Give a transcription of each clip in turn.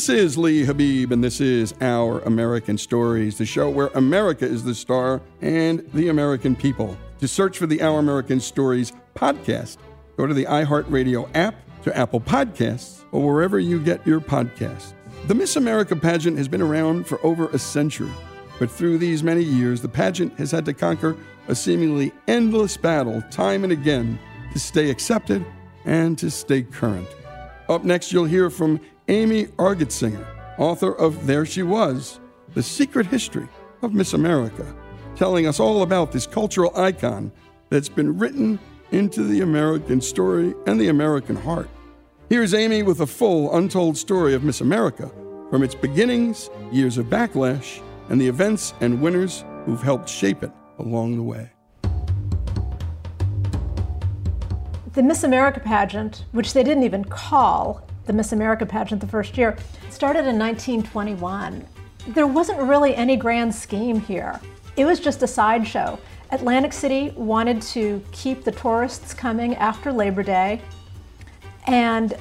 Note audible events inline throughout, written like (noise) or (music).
This is Lee Habeeb, and this is Our American Stories, the show where America is the star and the American people. To search for the Our American Stories podcast, go to the iHeartRadio app, to Apple Podcasts, or wherever you get your podcasts. The Miss America pageant has been around for over a century, but through these many years, the pageant has had to conquer a seemingly endless battle time and again to stay accepted and to stay current. Up next, you'll hear from Amy Argetsinger, author of There She Was The Secret History of Miss America, telling us all about this cultural icon that's been written into the American story and the American heart. Here's Amy with a full, untold story of Miss America from its beginnings, years of backlash, and the events and winners who've helped shape it along the way. The Miss America pageant, which they didn't even call the Miss America pageant the first year, started in 1921. There wasn't really any grand scheme here. It was just a sideshow. Atlantic City wanted to keep the tourists coming after Labor Day, and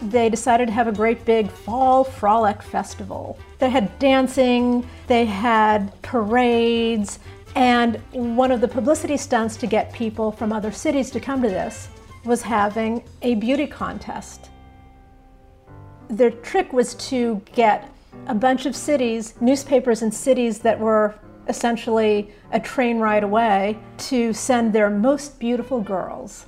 they decided to have a great big fall frolic festival. They had dancing, they had parades, and one of the publicity stunts to get people from other cities to come to this was having a beauty contest. Their trick was to get a bunch of cities, newspapers in cities that were essentially a train ride away, to send their most beautiful girls.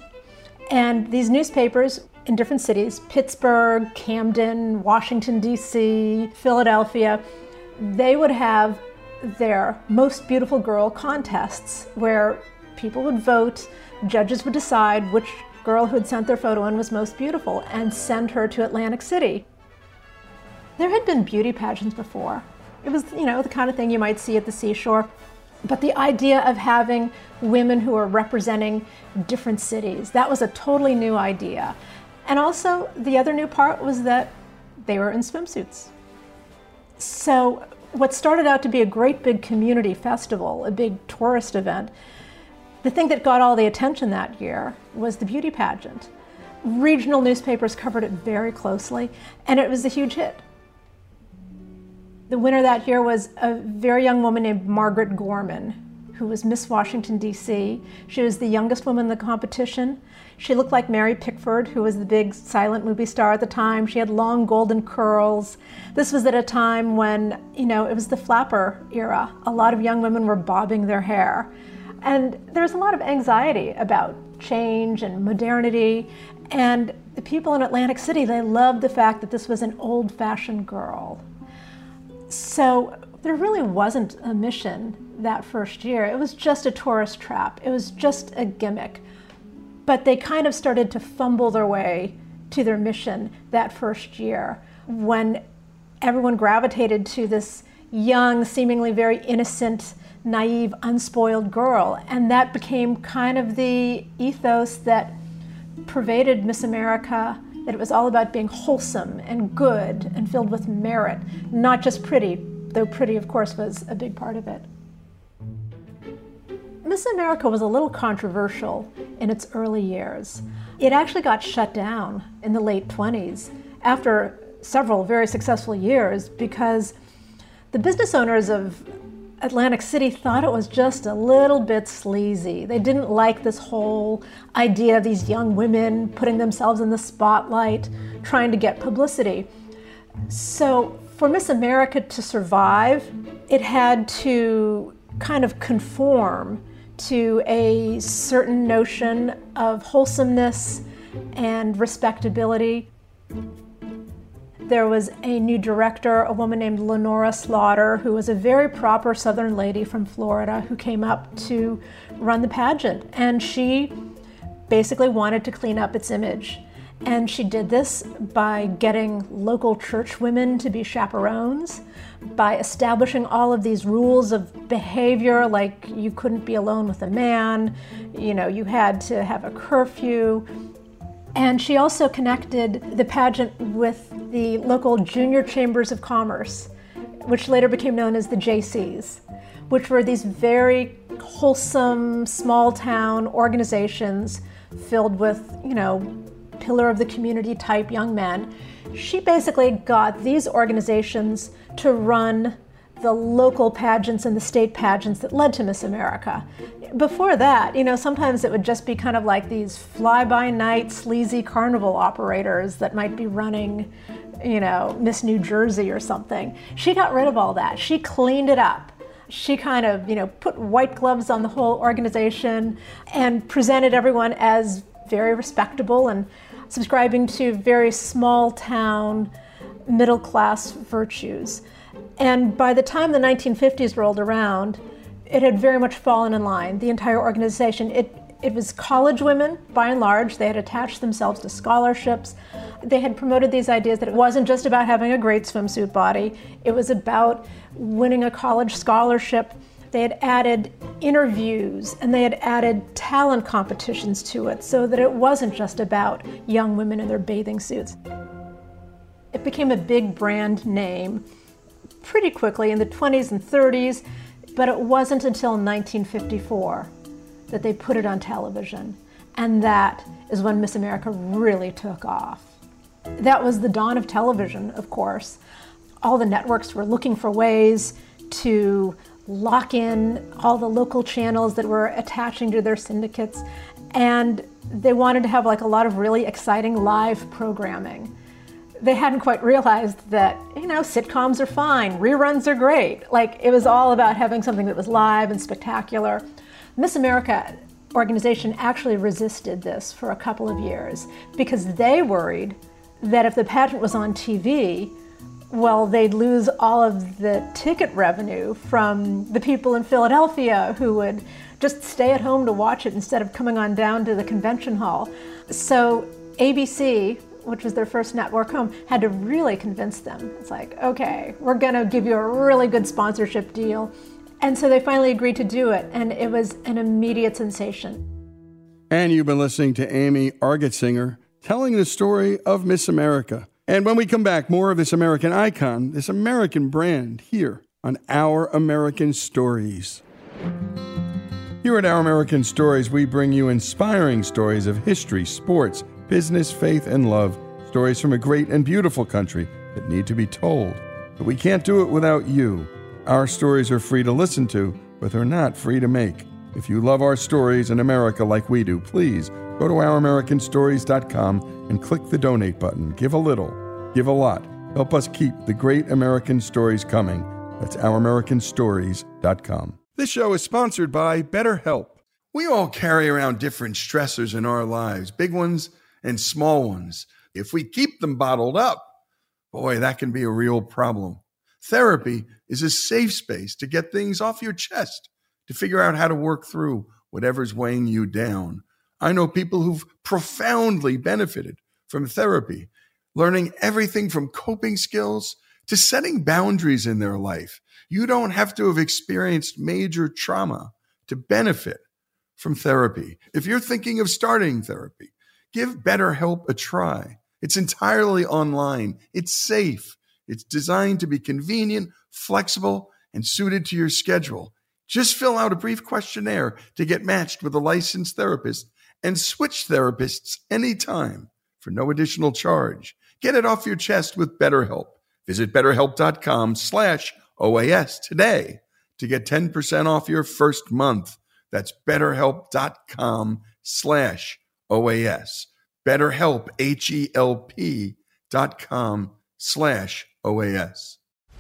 And these newspapers in different cities Pittsburgh, Camden, Washington, D.C., Philadelphia they would have their most beautiful girl contests where people would vote, judges would decide which girl who had sent their photo in was most beautiful and send her to Atlantic City. There had been beauty pageants before. It was, you know, the kind of thing you might see at the seashore. But the idea of having women who are representing different cities, that was a totally new idea. And also, the other new part was that they were in swimsuits. So, what started out to be a great big community festival, a big tourist event, the thing that got all the attention that year was the beauty pageant. Regional newspapers covered it very closely, and it was a huge hit. The winner that year was a very young woman named Margaret Gorman, who was Miss Washington, D.C. She was the youngest woman in the competition. She looked like Mary Pickford, who was the big silent movie star at the time. She had long golden curls. This was at a time when, you know, it was the flapper era. A lot of young women were bobbing their hair. And there was a lot of anxiety about change and modernity. And the people in Atlantic City, they loved the fact that this was an old fashioned girl. So there really wasn't a mission that first year. It was just a tourist trap, it was just a gimmick. But they kind of started to fumble their way to their mission that first year when everyone gravitated to this young, seemingly very innocent, naive, unspoiled girl. And that became kind of the ethos that pervaded Miss America that it was all about being wholesome and good and filled with merit, not just pretty, though pretty, of course, was a big part of it. Miss America was a little controversial in its early years. It actually got shut down in the late 20s after several very successful years because the business owners of Atlantic City thought it was just a little bit sleazy. They didn't like this whole idea of these young women putting themselves in the spotlight, trying to get publicity. So, for Miss America to survive, it had to kind of conform to a certain notion of wholesomeness and respectability. There was a new director, a woman named Lenora Slaughter, who was a very proper Southern lady from Florida who came up to run the pageant. And she basically wanted to clean up its image. And she did this by getting local church women to be chaperones, by establishing all of these rules of behavior, like you couldn't be alone with a man, you know, you had to have a curfew, and she also connected the pageant with the local junior chambers of commerce, which later became known as the Jaycees, which were these very wholesome, small town organizations filled with, you know, pillar of the community type young men. She basically got these organizations to run the local pageants and the state pageants that led to Miss America. Before that, you know, sometimes it would just be kind of like these fly by night sleazy carnival operators that might be running, you know, Miss New Jersey or something. She got rid of all that. She cleaned it up. She kind of, you know, put white gloves on the whole organization and presented everyone as very respectable and subscribing to very small town middle class virtues. And by the time the 1950s rolled around, it had very much fallen in line. The entire organization, it, it was college women by and large. They had attached themselves to scholarships. They had promoted these ideas that it wasn't just about having a great swimsuit body, it was about winning a college scholarship. They had added interviews and they had added talent competitions to it so that it wasn't just about young women in their bathing suits. It became a big brand name pretty quickly in the 20s and 30s, but it wasn't until 1954 that they put it on television. And that is when Miss America really took off. That was the dawn of television, of course. All the networks were looking for ways to lock in all the local channels that were attaching to their syndicates. And they wanted to have like a lot of really exciting live programming they hadn't quite realized that, you know, sitcoms are fine, reruns are great. Like it was all about having something that was live and spectacular. Miss America organization actually resisted this for a couple of years because they worried that if the pageant was on TV, well, they'd lose all of the ticket revenue from the people in Philadelphia who would just stay at home to watch it instead of coming on down to the convention hall. So ABC, which was their first network home, had to really convince them. It's like, okay, we're to give you a really good sponsorship deal. And so they finally agreed to do it, and it was an immediate sensation. And you've been listening to Amy Argetsinger telling the story of Miss America. And when we come back, more of this American icon, this American brand here on Our American Stories. Here at Our American Stories, we bring you inspiring stories of history, sports, business, faith, and love. Stories from a great and beautiful country that need to be told. But we can't do it without you. Our stories are free to listen to, but they're not free to make. If you love our stories in America like we do, please go to ouramericanstories.com and click the donate button. Give a little, give a lot. Help us keep the great American stories coming. That's ouramericanstories.com. This show is sponsored by BetterHelp. We all carry around different stressors in our lives, big ones and small ones. If we keep them bottled up, boy, that can be a real problem. Therapy is a safe space to get things off your chest to figure out how to work through whatever's weighing you down. I know people who've profoundly benefited from therapy, learning everything from coping skills to setting boundaries in their life. You don't have to have experienced major trauma to benefit from therapy. If you're thinking of starting therapy, give BetterHelp a try. It's entirely online, it's safe, it's designed to be convenient, flexible, and suited to your schedule. Just fill out a brief questionnaire to get matched with a licensed therapist and switch therapists anytime for no additional charge. Get it off your chest with BetterHelp. Visit betterhelp.com slash OAS today to get 10% off your first month. That's betterhelp.com slash OAS. BetterHelp, H-E-L-P dot com slash OAS.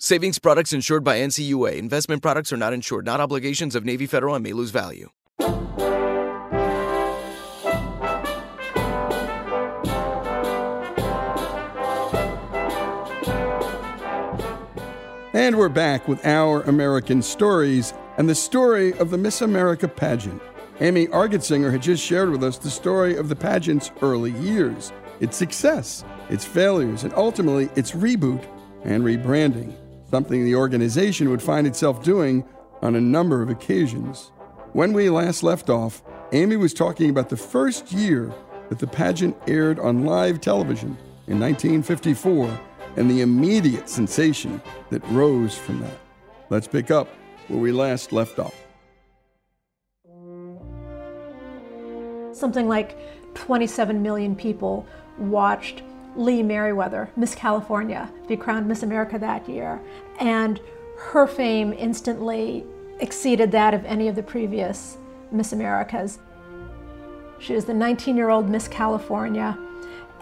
Savings products insured by NCUA. Investment products are not insured, not obligations of Navy Federal and may lose value. And we're back with our American stories and the story of the Miss America pageant. Amy Argetsinger had just shared with us the story of the pageant's early years, its success, its failures, and ultimately its reboot and rebranding, something the organization would find itself doing on a number of occasions. When we last left off, Amy was talking about the first year that the pageant aired on live television in 1954 and the immediate sensation that rose from that. Let's pick up where we last left off. Something like 27 million people watched Lee Meriwether, Miss California, be crowned Miss America that year. And her fame instantly exceeded that of any of the previous Miss Americas. She was the 19 year old Miss California,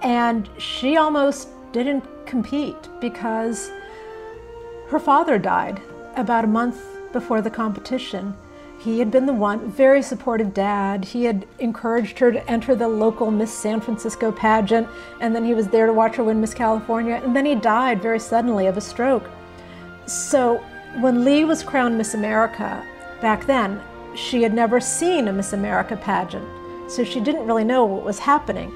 and she almost didn't compete because her father died about a month before the competition. He had been the one, very supportive dad. He had encouraged her to enter the local Miss San Francisco pageant, and then he was there to watch her win Miss California, and then he died very suddenly of a stroke. So when Lee was crowned Miss America back then, she had never seen a Miss America pageant, so she didn't really know what was happening.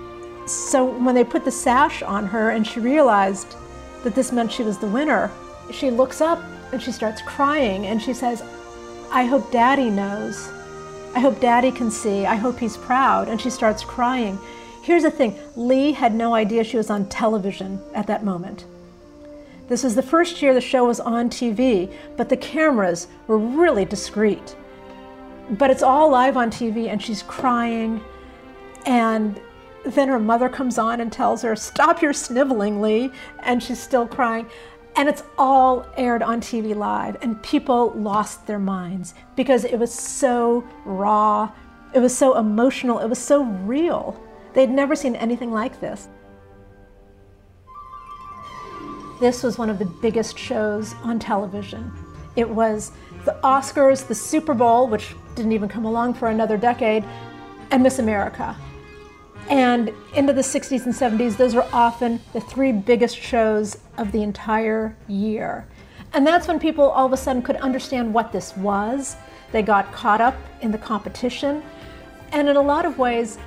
So when they put the sash on her and she realized that this meant she was the winner, she looks up and she starts crying and she says, I hope daddy knows. I hope daddy can see. I hope he's proud. And she starts crying. Here's the thing Lee had no idea she was on television at that moment. This was the first year the show was on TV, but the cameras were really discreet. But it's all live on TV, and she's crying. And then her mother comes on and tells her, Stop your sniveling, Lee. And she's still crying. And it's all aired on TV live, and people lost their minds because it was so raw, it was so emotional, it was so real. They'd never seen anything like this. This was one of the biggest shows on television. It was the Oscars, the Super Bowl, which didn't even come along for another decade, and Miss America. And into the 60s and 70s, those were often the three biggest shows of the entire year. And that's when people all of a sudden could understand what this was. They got caught up in the competition. And in a lot of ways,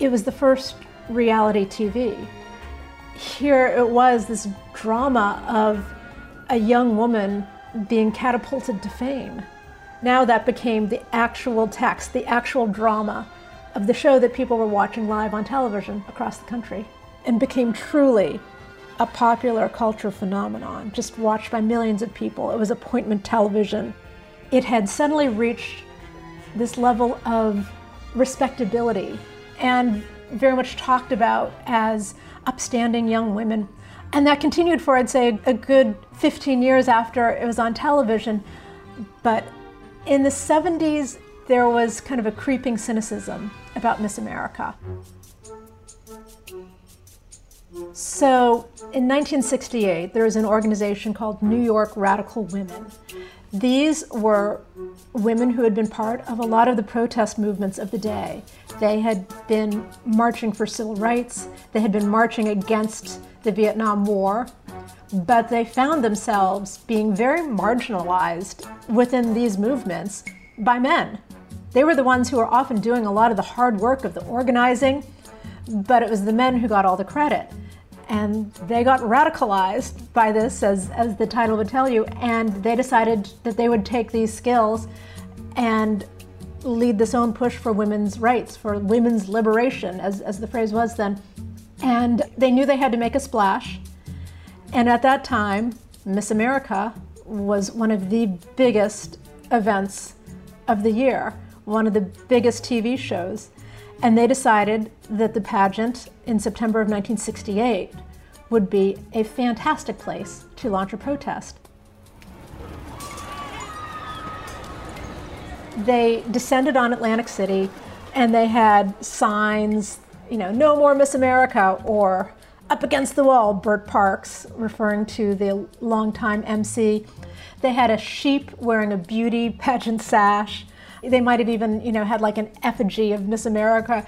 it was the first reality TV. Here it was this drama of a young woman being catapulted to fame. Now that became the actual text, the actual drama of the show that people were watching live on television across the country and became truly a popular culture phenomenon, just watched by millions of people. It was appointment television. It had suddenly reached this level of respectability and very much talked about as upstanding young women. And that continued for, I'd say, a good 15 years after it was on television. But in the 70s, there was kind of a creeping cynicism about Miss America. So in 1968, there was an organization called New York Radical Women. These were women who had been part of a lot of the protest movements of the day. They had been marching for civil rights, they had been marching against the Vietnam War, but they found themselves being very marginalized within these movements by men. They were the ones who were often doing a lot of the hard work of the organizing, but it was the men who got all the credit. And they got radicalized by this, as, as the title would tell you, and they decided that they would take these skills and lead this own push for women's rights, for women's liberation, as, as the phrase was then. And they knew they had to make a splash. And at that time, Miss America was one of the biggest events of the year one of the biggest TV shows. And they decided that the pageant in September of 1968 would be a fantastic place to launch a protest. They descended on Atlantic City and they had signs, you know, no more Miss America or up against the wall, Bert Parks, referring to the longtime MC. They had a sheep wearing a beauty pageant sash. They might have even, you know, had like an effigy of Miss America.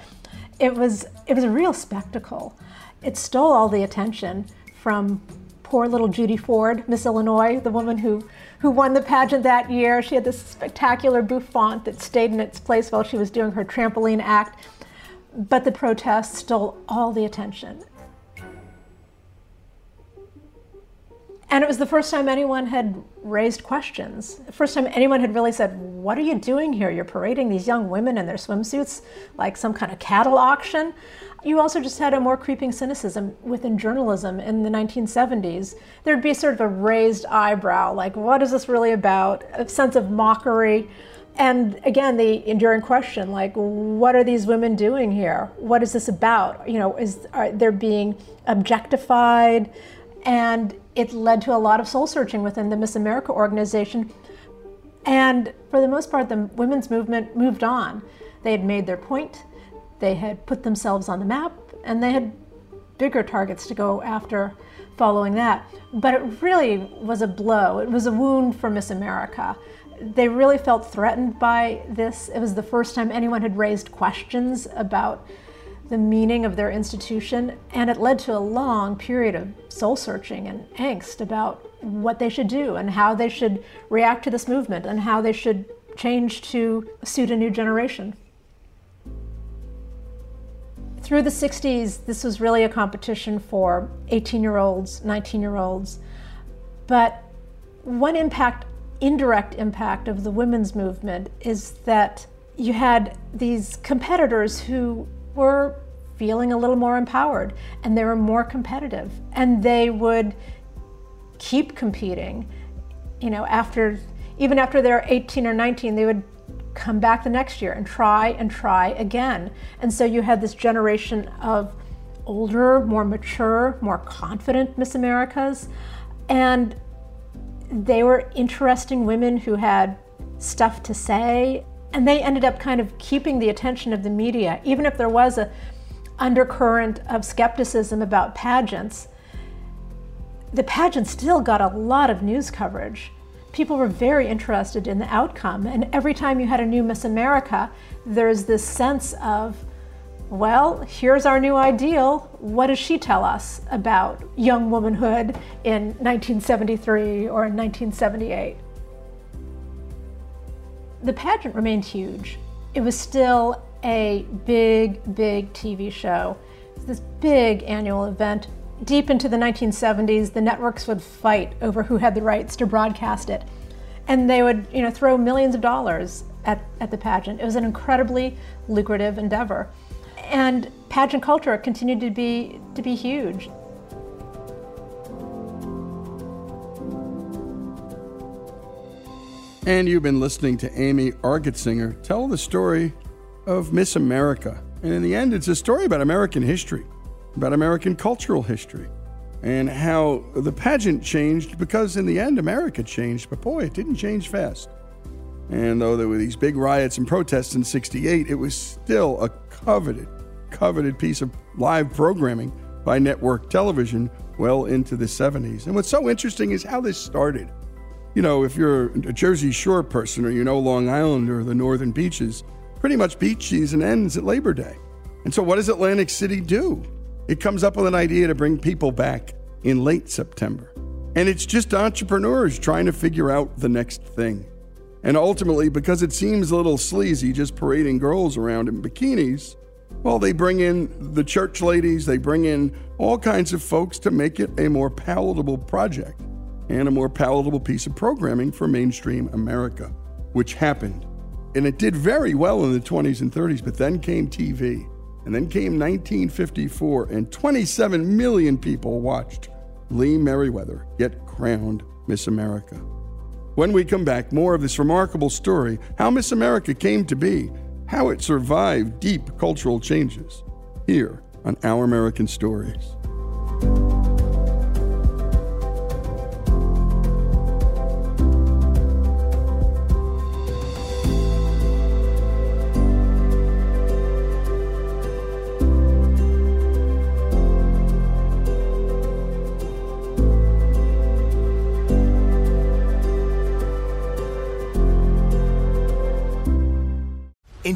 It was it was a real spectacle. It stole all the attention from poor little Judy Ford, Miss Illinois, the woman who, who won the pageant that year. She had this spectacular bouffant that stayed in its place while she was doing her trampoline act. But the protests stole all the attention. And it was the first time anyone had raised questions. First time anyone had really said, What are you doing here? You're parading these young women in their swimsuits like some kind of cattle auction. You also just had a more creeping cynicism within journalism in the 1970s. There'd be sort of a raised eyebrow, like, What is this really about? A sense of mockery. And again, the enduring question, like, what are these women doing here? What is this about? You know, is are, they're being objectified? And it led to a lot of soul searching within the Miss America organization. And for the most part, the women's movement moved on. They had made their point, they had put themselves on the map, and they had bigger targets to go after following that. But it really was a blow. It was a wound for Miss America. They really felt threatened by this. It was the first time anyone had raised questions about the meaning of their institution, and it led to a long period of soul searching and angst about what they should do and how they should react to this movement and how they should change to suit a new generation. Through the 60s, this was really a competition for 18 year olds, 19 year olds. But one impact, indirect impact of the women's movement is that you had these competitors who were feeling a little more empowered and they were more competitive and they would keep competing you know after even after they're 18 or 19 they would come back the next year and try and try again. And so you had this generation of older more mature more confident miss americas and they were interesting women who had stuff to say and they ended up kind of keeping the attention of the media even if there was a undercurrent of skepticism about pageants, the pageant still got a lot of news coverage. People were very interested in the outcome, and every time you had a new Miss America, there's this sense of, well, here's our new ideal. What does she tell us about young womanhood in 1973 or in 1978? The pageant remained huge. It was still a big, big TV show. This big annual event. Deep into the 1970s, the networks would fight over who had the rights to broadcast it. And they would, you know, throw millions of dollars at, at the pageant. It was an incredibly lucrative endeavor. And pageant culture continued to be to be huge. And you've been listening to Amy Argetsinger tell the story of Miss America. And in the end, it's a story about American history, about American cultural history, and how the pageant changed because in the end, America changed. But boy, it didn't change fast. And though there were these big riots and protests in 68, it was still a coveted, coveted piece of live programming by network television well into the 70s. And what's so interesting is how this started. You know, if you're a Jersey Shore person or you know Long Island or the Northern Beaches, pretty much beach season ends at Labor Day. And so, what does Atlantic City do? It comes up with an idea to bring people back in late September. And it's just entrepreneurs trying to figure out the next thing. And ultimately, because it seems a little sleazy just parading girls around in bikinis, well, they bring in the church ladies, they bring in all kinds of folks to make it a more palatable project and a more palatable piece of programming for mainstream America, which happened and it did very well in the 20s and 30s, but then came TV. And then came 1954, and 27 million people watched Lee Meriwether get crowned Miss America. When we come back, more of this remarkable story how Miss America came to be, how it survived deep cultural changes, here on Our American Stories.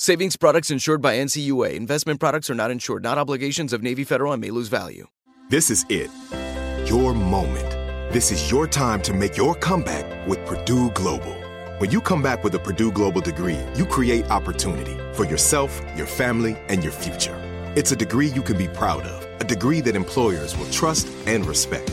Savings products insured by NCUA. Investment products are not insured, not obligations of Navy Federal and may lose value. This is it. Your moment. This is your time to make your comeback with Purdue Global. When you come back with a Purdue Global degree, you create opportunity for yourself, your family, and your future. It's a degree you can be proud of, a degree that employers will trust and respect.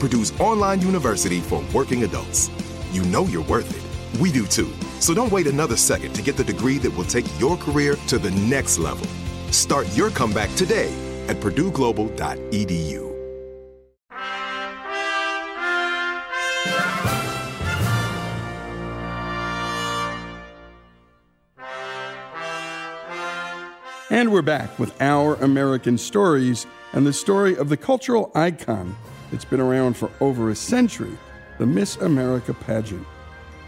Purdue's online university for working adults. You know you're worth it. We do too. So don't wait another second to get the degree that will take your career to the next level. Start your comeback today at purdueglobal.edu. And we're back with Our American Stories and the story of the cultural icon that's been around for over a century, the Miss America pageant.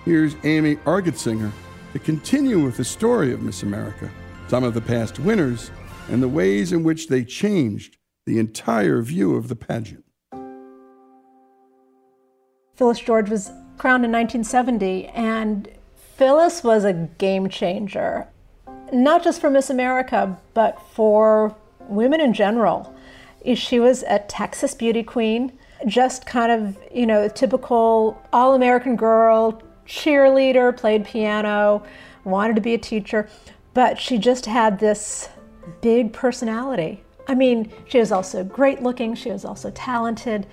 Here's Amy Argetsinger to continue with the story of Miss America, some of the past winners, and the ways in which they changed the entire view of the pageant. Phyllis George was crowned in 1970, and Phyllis was a game changer, not just for Miss America, but for women in general. She was a Texas beauty queen, just kind of, you know, typical all American girl, cheerleader, played piano, wanted to be a teacher, but she just had this big personality. I mean, she was also great looking, she was also talented,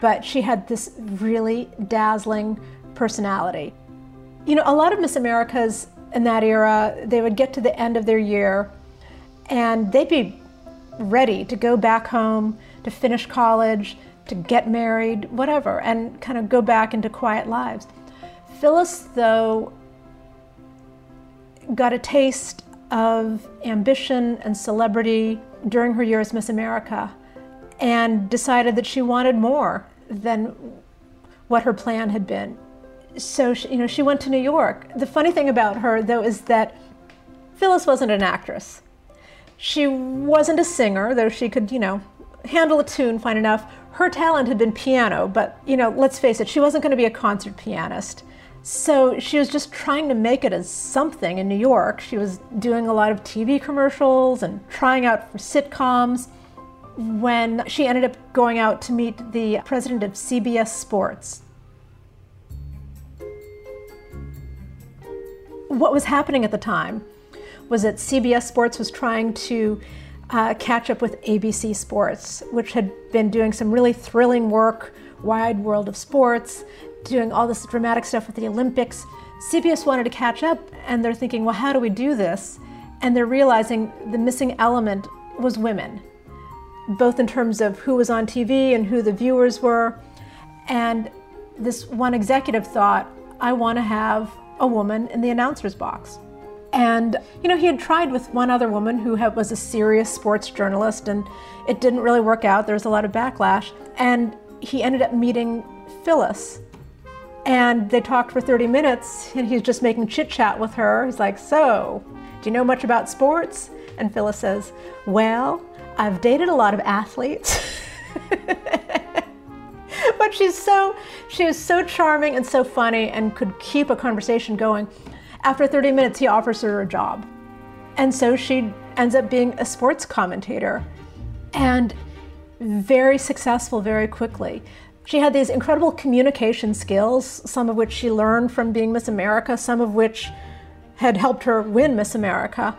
but she had this really dazzling personality. You know, a lot of Miss Americas in that era, they would get to the end of their year and they'd be ready to go back home, to finish college, to get married, whatever, and kind of go back into quiet lives. Phyllis, though, got a taste of ambition and celebrity during her year as Miss America and decided that she wanted more than what her plan had been. So, she, you know, she went to New York. The funny thing about her, though, is that Phyllis wasn't an actress. She wasn't a singer, though she could, you know, handle a tune fine enough. Her talent had been piano, but, you know, let's face it, she wasn't going to be a concert pianist. So she was just trying to make it as something in New York. She was doing a lot of TV commercials and trying out for sitcoms when she ended up going out to meet the president of CBS Sports. What was happening at the time was that CBS Sports was trying to uh, catch up with ABC Sports, which had been doing some really thrilling work, Wide World of Sports, doing all this dramatic stuff with the Olympics. CBS wanted to catch up, and they're thinking, well, how do we do this? And they're realizing the missing element was women, both in terms of who was on TV and who the viewers were. And this one executive thought, I want to have a woman in the announcer's box. And, you know, he had tried with one other woman who had, was a serious sports journalist, and it didn't really work out. There was a lot of backlash. And he ended up meeting Phyllis. And they talked for 30 minutes, and he's just making chit chat with her. He's like, So, do you know much about sports? And Phyllis says, Well, I've dated a lot of athletes. (laughs) but she's so she was so charming and so funny and could keep a conversation going. After 30 minutes, he offers her a job. And so she ends up being a sports commentator and very successful very quickly. She had these incredible communication skills, some of which she learned from being Miss America, some of which had helped her win Miss America.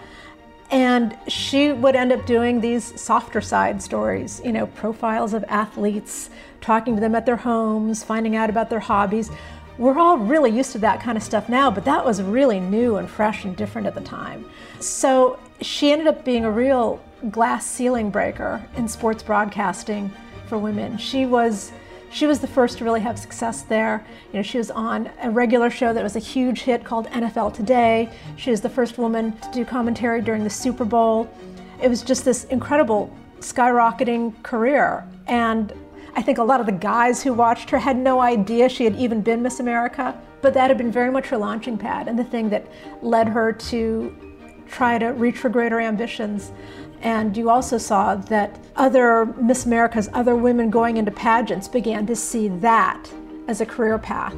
And she would end up doing these softer side stories, you know, profiles of athletes, talking to them at their homes, finding out about their hobbies we're all really used to that kind of stuff now, but that was really new and fresh and different at the time. So she ended up being a real glass ceiling breaker in sports broadcasting for women. She was she was the first to really have success there. You know, she was on a regular show that was a huge hit called NFL Today. She was the first woman to do commentary during the Super Bowl. It was just this incredible skyrocketing career and I think a lot of the guys who watched her had no idea she had even been Miss America, but that had been very much her launching pad and the thing that led her to try to reach for greater ambitions. And you also saw that other Miss Americas, other women going into pageants began to see that as a career path.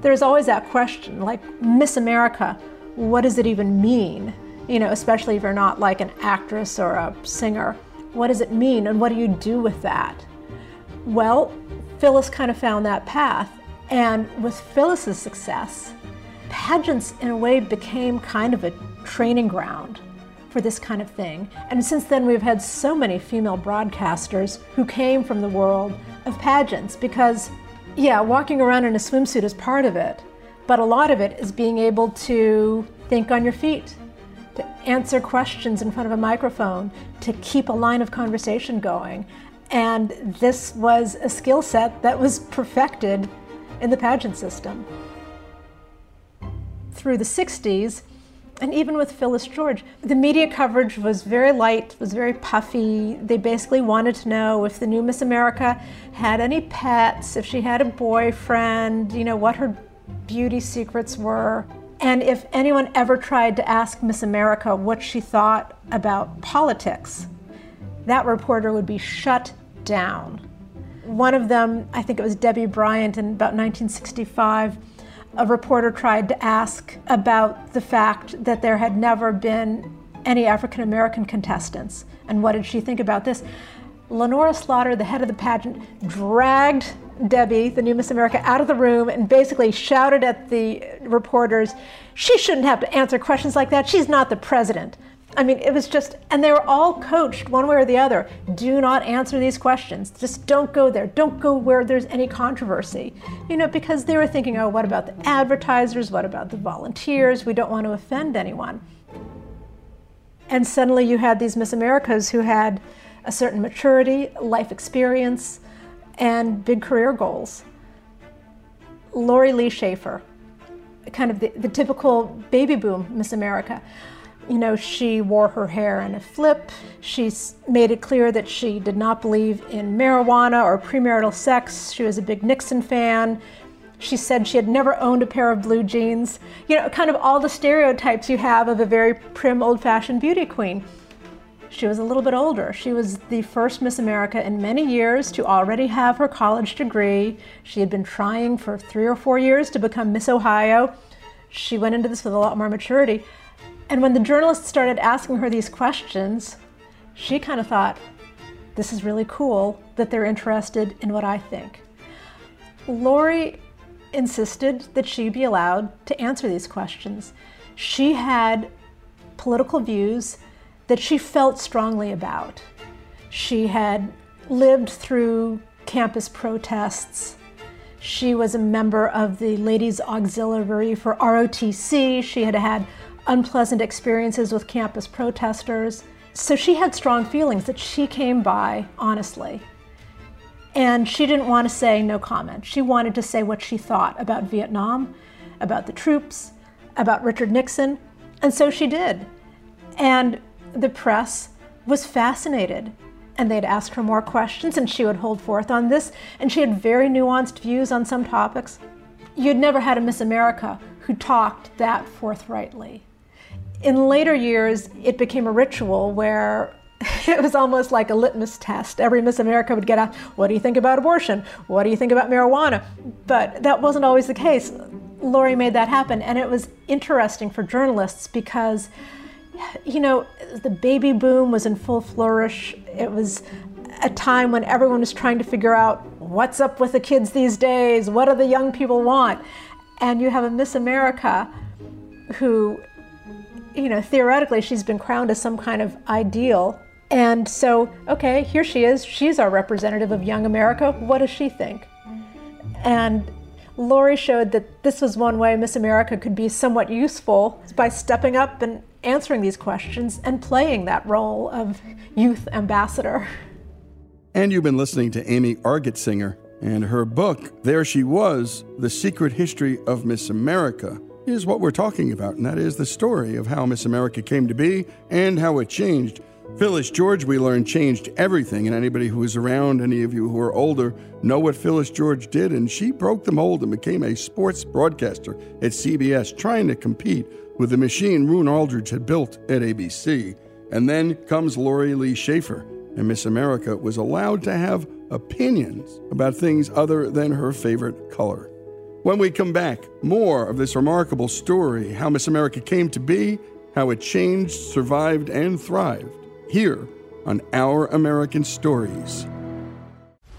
There's always that question, like Miss America, what does it even mean? You know, especially if you're not like an actress or a singer. What does it mean and what do you do with that? Well, Phyllis kind of found that path. And with Phyllis's success, pageants in a way became kind of a training ground for this kind of thing. And since then, we've had so many female broadcasters who came from the world of pageants because, yeah, walking around in a swimsuit is part of it, but a lot of it is being able to think on your feet, to answer questions in front of a microphone, to keep a line of conversation going. And this was a skill set that was perfected in the pageant system. Through the 60s, and even with Phyllis George, the media coverage was very light, was very puffy. They basically wanted to know if the new Miss America had any pets, if she had a boyfriend, you know, what her beauty secrets were. And if anyone ever tried to ask Miss America what she thought about politics, that reporter would be shut down. One of them, I think it was Debbie Bryant in about 1965, a reporter tried to ask about the fact that there had never been any African American contestants. And what did she think about this? Lenora Slaughter, the head of the pageant, dragged Debbie, the new Miss America, out of the room and basically shouted at the reporters, She shouldn't have to answer questions like that. She's not the president. I mean, it was just, and they were all coached one way or the other. Do not answer these questions. Just don't go there. Don't go where there's any controversy. You know, because they were thinking, oh, what about the advertisers? What about the volunteers? We don't want to offend anyone. And suddenly you had these Miss Americas who had a certain maturity, life experience, and big career goals. Laurie Lea Schaefer, kind of the, the typical baby boom Miss America You know, she wore her hair in a flip. She made it clear that she did not believe in marijuana or premarital sex. She was a big Nixon fan. She said she had never owned a pair of blue jeans. You know, kind of all the stereotypes you have of a very prim, old fashioned beauty queen. She was a little bit older. She was the first Miss America in many years to already have her college degree. She had been trying for three or four years to become Miss Ohio. She went into this with a lot more maturity. And when the journalists started asking her these questions, she kind of thought, this is really cool that they're interested in what I think. Laurie insisted that she be allowed to answer these questions. She had political views that she felt strongly about. She had lived through campus protests. She was a member of the Ladies Auxiliary for ROTC. She had had unpleasant experiences with campus protesters. So she had strong feelings that she came by honestly. And she didn't want to say no comment. She wanted to say what she thought about Vietnam, about the troops, about Richard Nixon. And so she did. And the press was fascinated. And they'd ask her more questions, and she would hold forth on this. And she had very nuanced views on some topics. You'd never had a Miss America who talked that forthrightly. In later years, it became a ritual where (laughs) it was almost like a litmus test. Every Miss America would get asked, What do you think about abortion? What do you think about marijuana? But that wasn't always the case. Laurie made that happen, and it was interesting for journalists because you know, the baby boom was in full flourish. It was a time when everyone was trying to figure out what's up with the kids these days, what do the young people want? And you have a Miss America who, you know, theoretically she's been crowned as some kind of ideal. And so, okay, here she is. She's our representative of young America. What does she think? And Laurie showed that this was one way Miss America could be somewhat useful by stepping up and answering these questions and playing that role of youth ambassador. And you've been listening to Amy Argetsinger, and her book, There She Was The Secret History of Miss America, is what we're talking about, and that is the story of how Miss America came to be and how it changed. Phyllis George, we learned, changed everything, and anybody who is around, any of you who are older, know what Phyllis George did, and she broke the mold and became a sports broadcaster at CBS, trying to compete with the machine Roone Arledge had built at ABC. And then comes Laurie Lea Schaefer, and Miss America was allowed to have opinions about things other than her favorite color. When we come back, more of this remarkable story how Miss America came to be, how it changed, survived, and thrived, here on Our American Stories.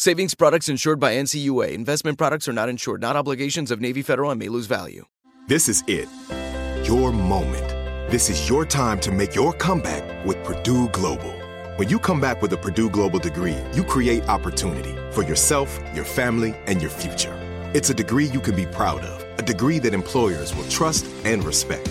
Savings products insured by NCUA. Investment products are not insured, not obligations of Navy Federal and may lose value. This is it. Your moment. This is your time to make your comeback with Purdue Global. When you come back with a Purdue Global degree, you create opportunity for yourself, your family, and your future. It's a degree you can be proud of, a degree that employers will trust and respect.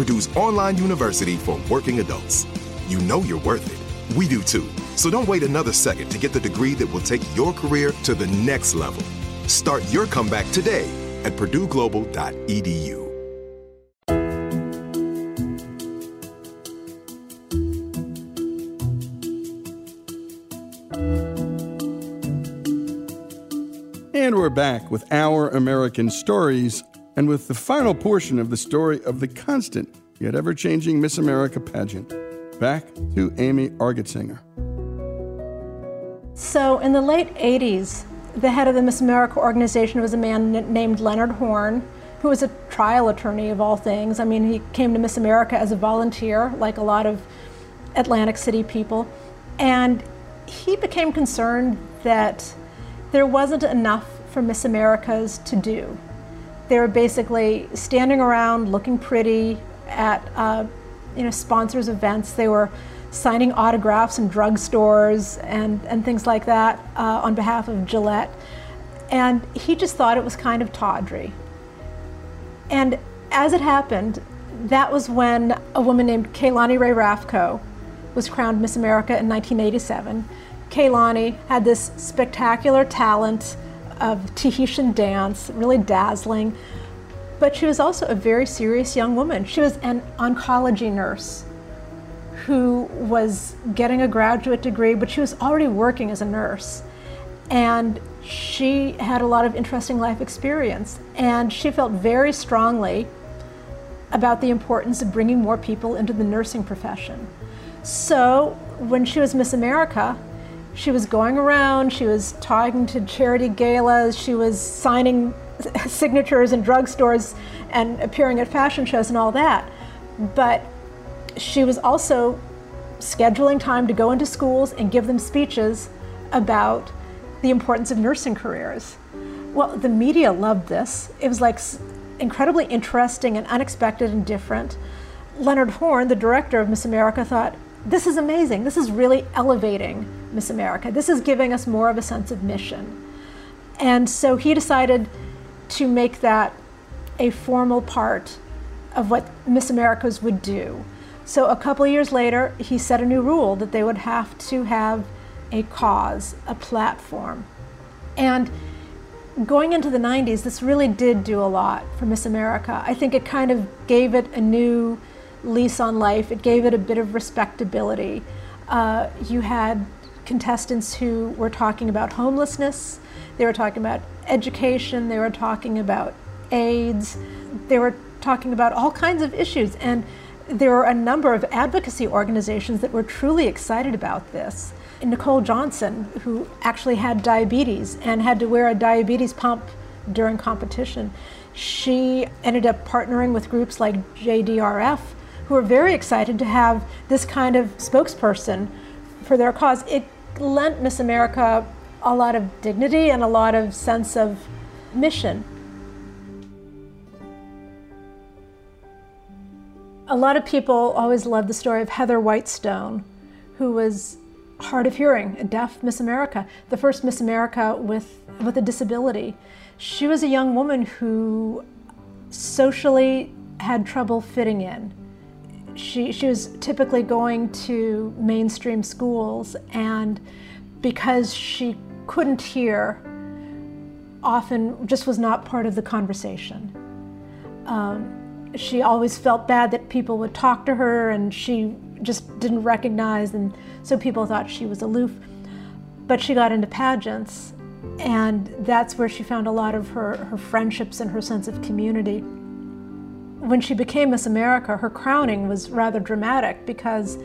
Purdue's online university for working adults. You know you're worth it. We do too. So don't wait another second to get the degree that will take your career to the next level. Start your comeback today at purdueglobal.edu. And we're back with Our American Stories and with the final portion of the story of the constant yet ever changing Miss America pageant. Back to Amy Argetsinger. So, in the late 80s, the head of the Miss America organization was a man named Leonard Horn, who was a trial attorney of all things. I mean, he came to Miss America as a volunteer, like a lot of Atlantic City people. And he became concerned that there wasn't enough for Miss Americas to do. They were basically standing around looking pretty at uh, you know sponsors events. They were signing autographs in drugstores and, and things like that uh, on behalf of Gillette. And he just thought it was kind of tawdry. And as it happened, that was when a woman named Kaye Lani Rae Rafko was crowned Miss America in 1987. Keilani had this spectacular talent of Tahitian dance, really dazzling. But she was also a very serious young woman. She was an oncology nurse who was getting a graduate degree, but she was already working as a nurse. And she had a lot of interesting life experience. And she felt very strongly about the importance of bringing more people into the nursing profession. So when she was Miss America, she was going around, she was talking to charity galas, she was signing (laughs) signatures in drugstores and appearing at fashion shows and all that. But she was also scheduling time to go into schools and give them speeches about the importance of nursing careers. Well, the media loved this. It was like incredibly interesting and unexpected and different. Leonard Horn, the director of Miss America, thought, this is amazing. This is really elevating Miss America. This is giving us more of a sense of mission. And so he decided to make that a formal part of what Miss Americas would do. So a couple years later, he set a new rule that they would have to have a cause, a platform. And going into the 90s, this really did do a lot for Miss America. I think it kind of gave it a new lease on life. It gave it a bit of respectability. Uh, you had contestants who were talking about homelessness, they were talking about education, they were talking about AIDS, they were talking about all kinds of issues. And there were a number of advocacy organizations that were truly excited about this. Nicole Johnson, who actually had diabetes and had to wear a diabetes pump during competition, she ended up partnering with groups like JDRF who are very excited to have this kind of spokesperson for their cause. It lent Miss America a lot of dignity and a lot of sense of mission. A lot of people always love the story of Heather Whitestone, who was hard of hearing, a deaf Miss America, the first Miss America with, with a disability. She was a young woman who socially had trouble fitting in. She, she was typically going to mainstream schools, and because she couldn't hear, often just was not part of the conversation. Um, she always felt bad that people would talk to her and she just didn't recognize, and so people thought she was aloof. But she got into pageants, and that's where she found a lot of her, her friendships and her sense of community. When she became Miss America, her crowning was rather dramatic because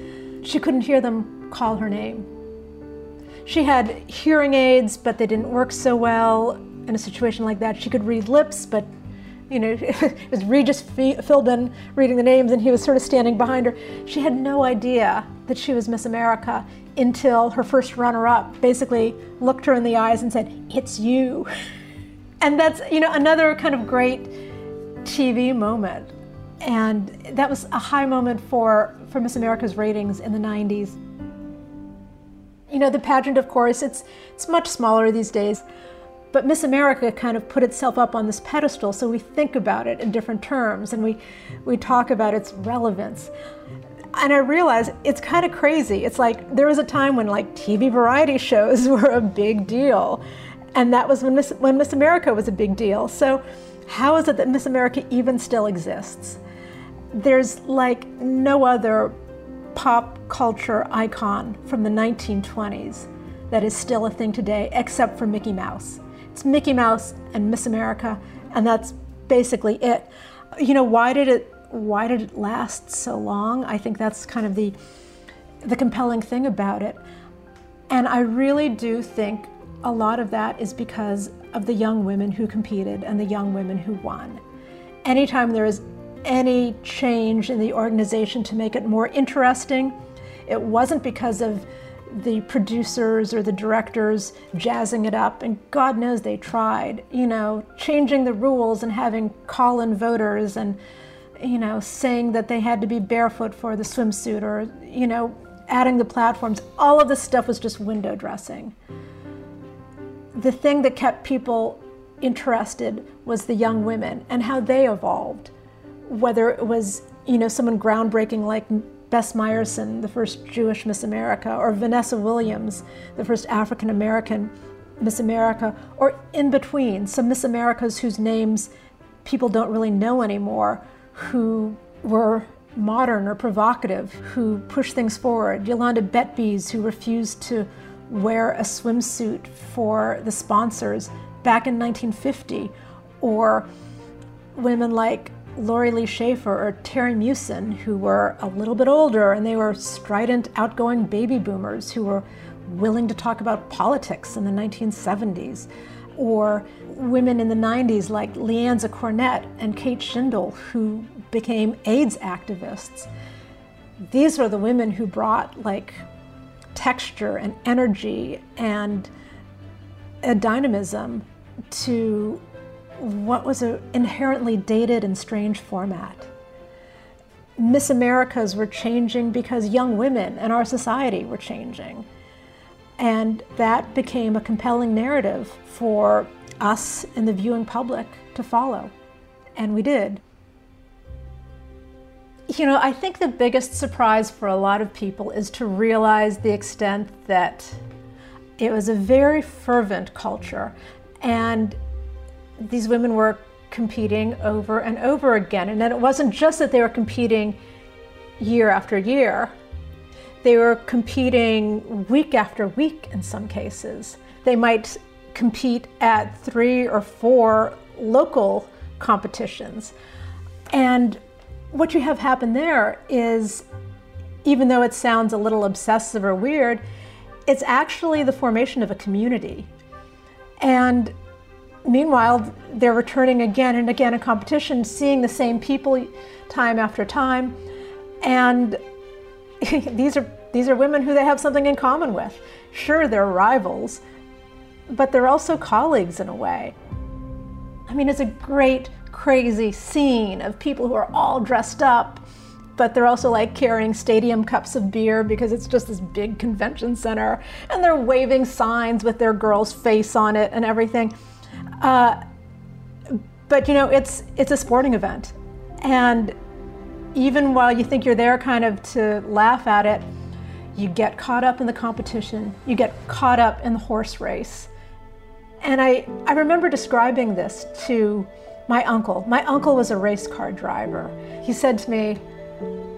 she couldn't hear them call her name. She had hearing aids, but they didn't work so well. In a situation like that, she could read lips, but you know, (laughs) it was Regis Philbin reading the names and he was sort of standing behind her. She had no idea that she was Miss America until her first runner up basically looked her in the eyes and said, It's you. (laughs) And that's, you know, another kind of great TV moment. And that was a high moment for, for Miss America's ratings in the 90s. You know, the pageant, of course, it's, it's much smaller these days. But Miss America kind of put itself up on this pedestal, so we think about it in different terms and we, we talk about its relevance. And I realize it's kind of crazy. It's like there was a time when like TV variety shows (laughs) were a big deal. And that was when Miss, when Miss America was a big deal. So how is it that Miss America even still exists? There's like no other pop culture icon from the 1920s that is still a thing today except for Mickey Mouse. It's Mickey Mouse and Miss America, and that's basically it. You know, why did it why did it last so long? I think that's kind of the the compelling thing about it. And I really do think a lot of that is because of the young women who competed and the young women who won. Anytime there is any change in the organization to make it more interesting, it wasn't because of the producers or the directors jazzing it up, and God knows they tried, you know, changing the rules and having call in voters and, you know, saying that they had to be barefoot for the swimsuit or, you know, adding the platforms. All of this stuff was just window dressing. The thing that kept people interested was the young mm. women and how they evolved, whether it was, you know, someone groundbreaking like Bess Myerson, the first Jewish Miss America, or Vanessa Williams, the first African American Miss America, or in between, some Miss Americas whose names people don't really know anymore, who were modern or provocative, who pushed things forward. Yolande Betbeze, who refused to wear a swimsuit for the sponsors back in 1950, or women like Laurie Lea Schaefer or Terry Meeuwsen, who were a little bit older and they were strident, outgoing baby boomers who were willing to talk about politics in the 1970s, or women in the 90s like Leanza Cornett and Kate Shindle, who became AIDS activists. These are the women who brought like texture and energy and a dynamism to what was an inherently dated and strange format. Miss Americas were changing because young women in our society were changing. And that became a compelling narrative for us and the viewing public to follow. And we did. You know, I think the biggest surprise for a lot of people is to realize the extent that it was a very fervent culture. And these women were competing over and over again. And then it wasn't just that they were competing year after year, they were competing week after week in some cases. They might compete at three or four local competitions. And what you have happen there is, even though it sounds a little obsessive or weird, it's actually the formation of a community. And meanwhile, they're returning again and again in competition, seeing the same people time after time. And (laughs) these are these are women who they have something in common with. Sure, they're rivals, but they're also colleagues in a way. I mean, it's a great, crazy scene of people who are all dressed up but they're also like carrying stadium cups of beer because it's just this big convention center. And they're waving signs with their girl's face on it and everything. Uh, but you know, it's it's a sporting event, and even while you think you're there kind of to laugh at it, you get caught up in the competition. You get caught up in the horse race. And I, I remember describing this to my uncle. My uncle was a race car driver. He said to me,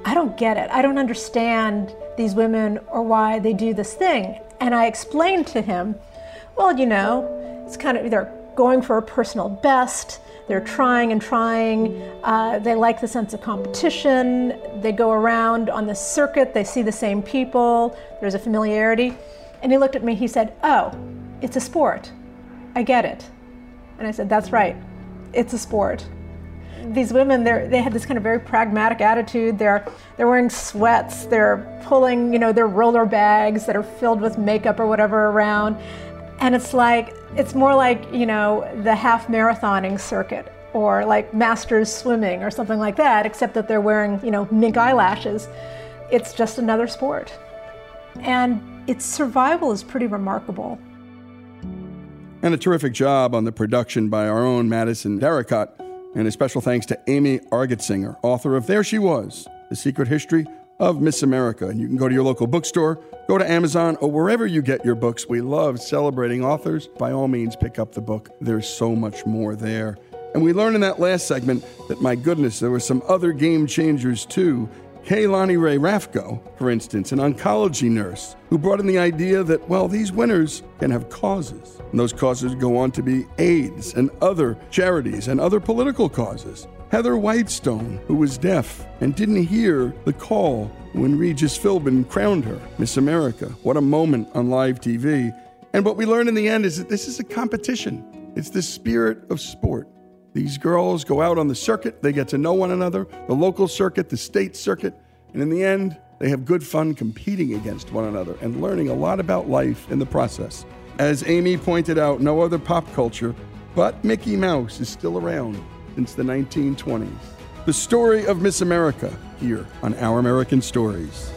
I don't get it. I don't understand these women or why they do this thing. And I explained to him, well, you know, it's kind of, they're going for a personal best. They're trying and trying. Uh, they like the sense of competition. They go around on the circuit. They see the same people. There's a familiarity. And he looked at me. He said, Oh, it's a sport. I get it. And I said, That's right. It's a sport. These women, they had this kind of very pragmatic attitude. They're, they're wearing sweats. They're pulling, you know, their roller bags that are filled with makeup or whatever around. And it's like, it's more like, you know, the half marathoning circuit or like masters swimming or something like that, except that they're wearing, you know, mink eyelashes. It's just another sport. And its survival is pretty remarkable. And a terrific job on the production by our own Madison Derricott. And a special thanks to Amy Argetsinger, author of There She Was The Secret History of Miss America. And you can go to your local bookstore, go to Amazon, or wherever you get your books. We love celebrating authors. By all means, pick up the book. There's so much more there. And we learned in that last segment that, my goodness, there were some other game changers too. Kaye Lani Rae Rafko, for instance, an oncology nurse, who brought in the idea that, well, these winners can have causes. And those causes go on to be AIDS and other charities and other political causes. Heather Whitestone, who was deaf and didn't hear the call when Regis Philbin crowned her Miss America. What a moment on live TV. And what we learn in the end is that this is a competition, it's the spirit of sport. These girls go out on the circuit, they get to know one another, the local circuit, the state circuit, and in the end, they have good fun competing against one another and learning a lot about life in the process. As Amy pointed out, no other pop culture but Mickey Mouse is still around since the 1920s. The story of Miss America here on Our American Stories.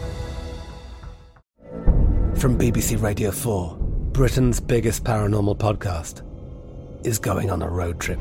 From BBC Radio 4, Britain's biggest paranormal podcast is going on a road trip.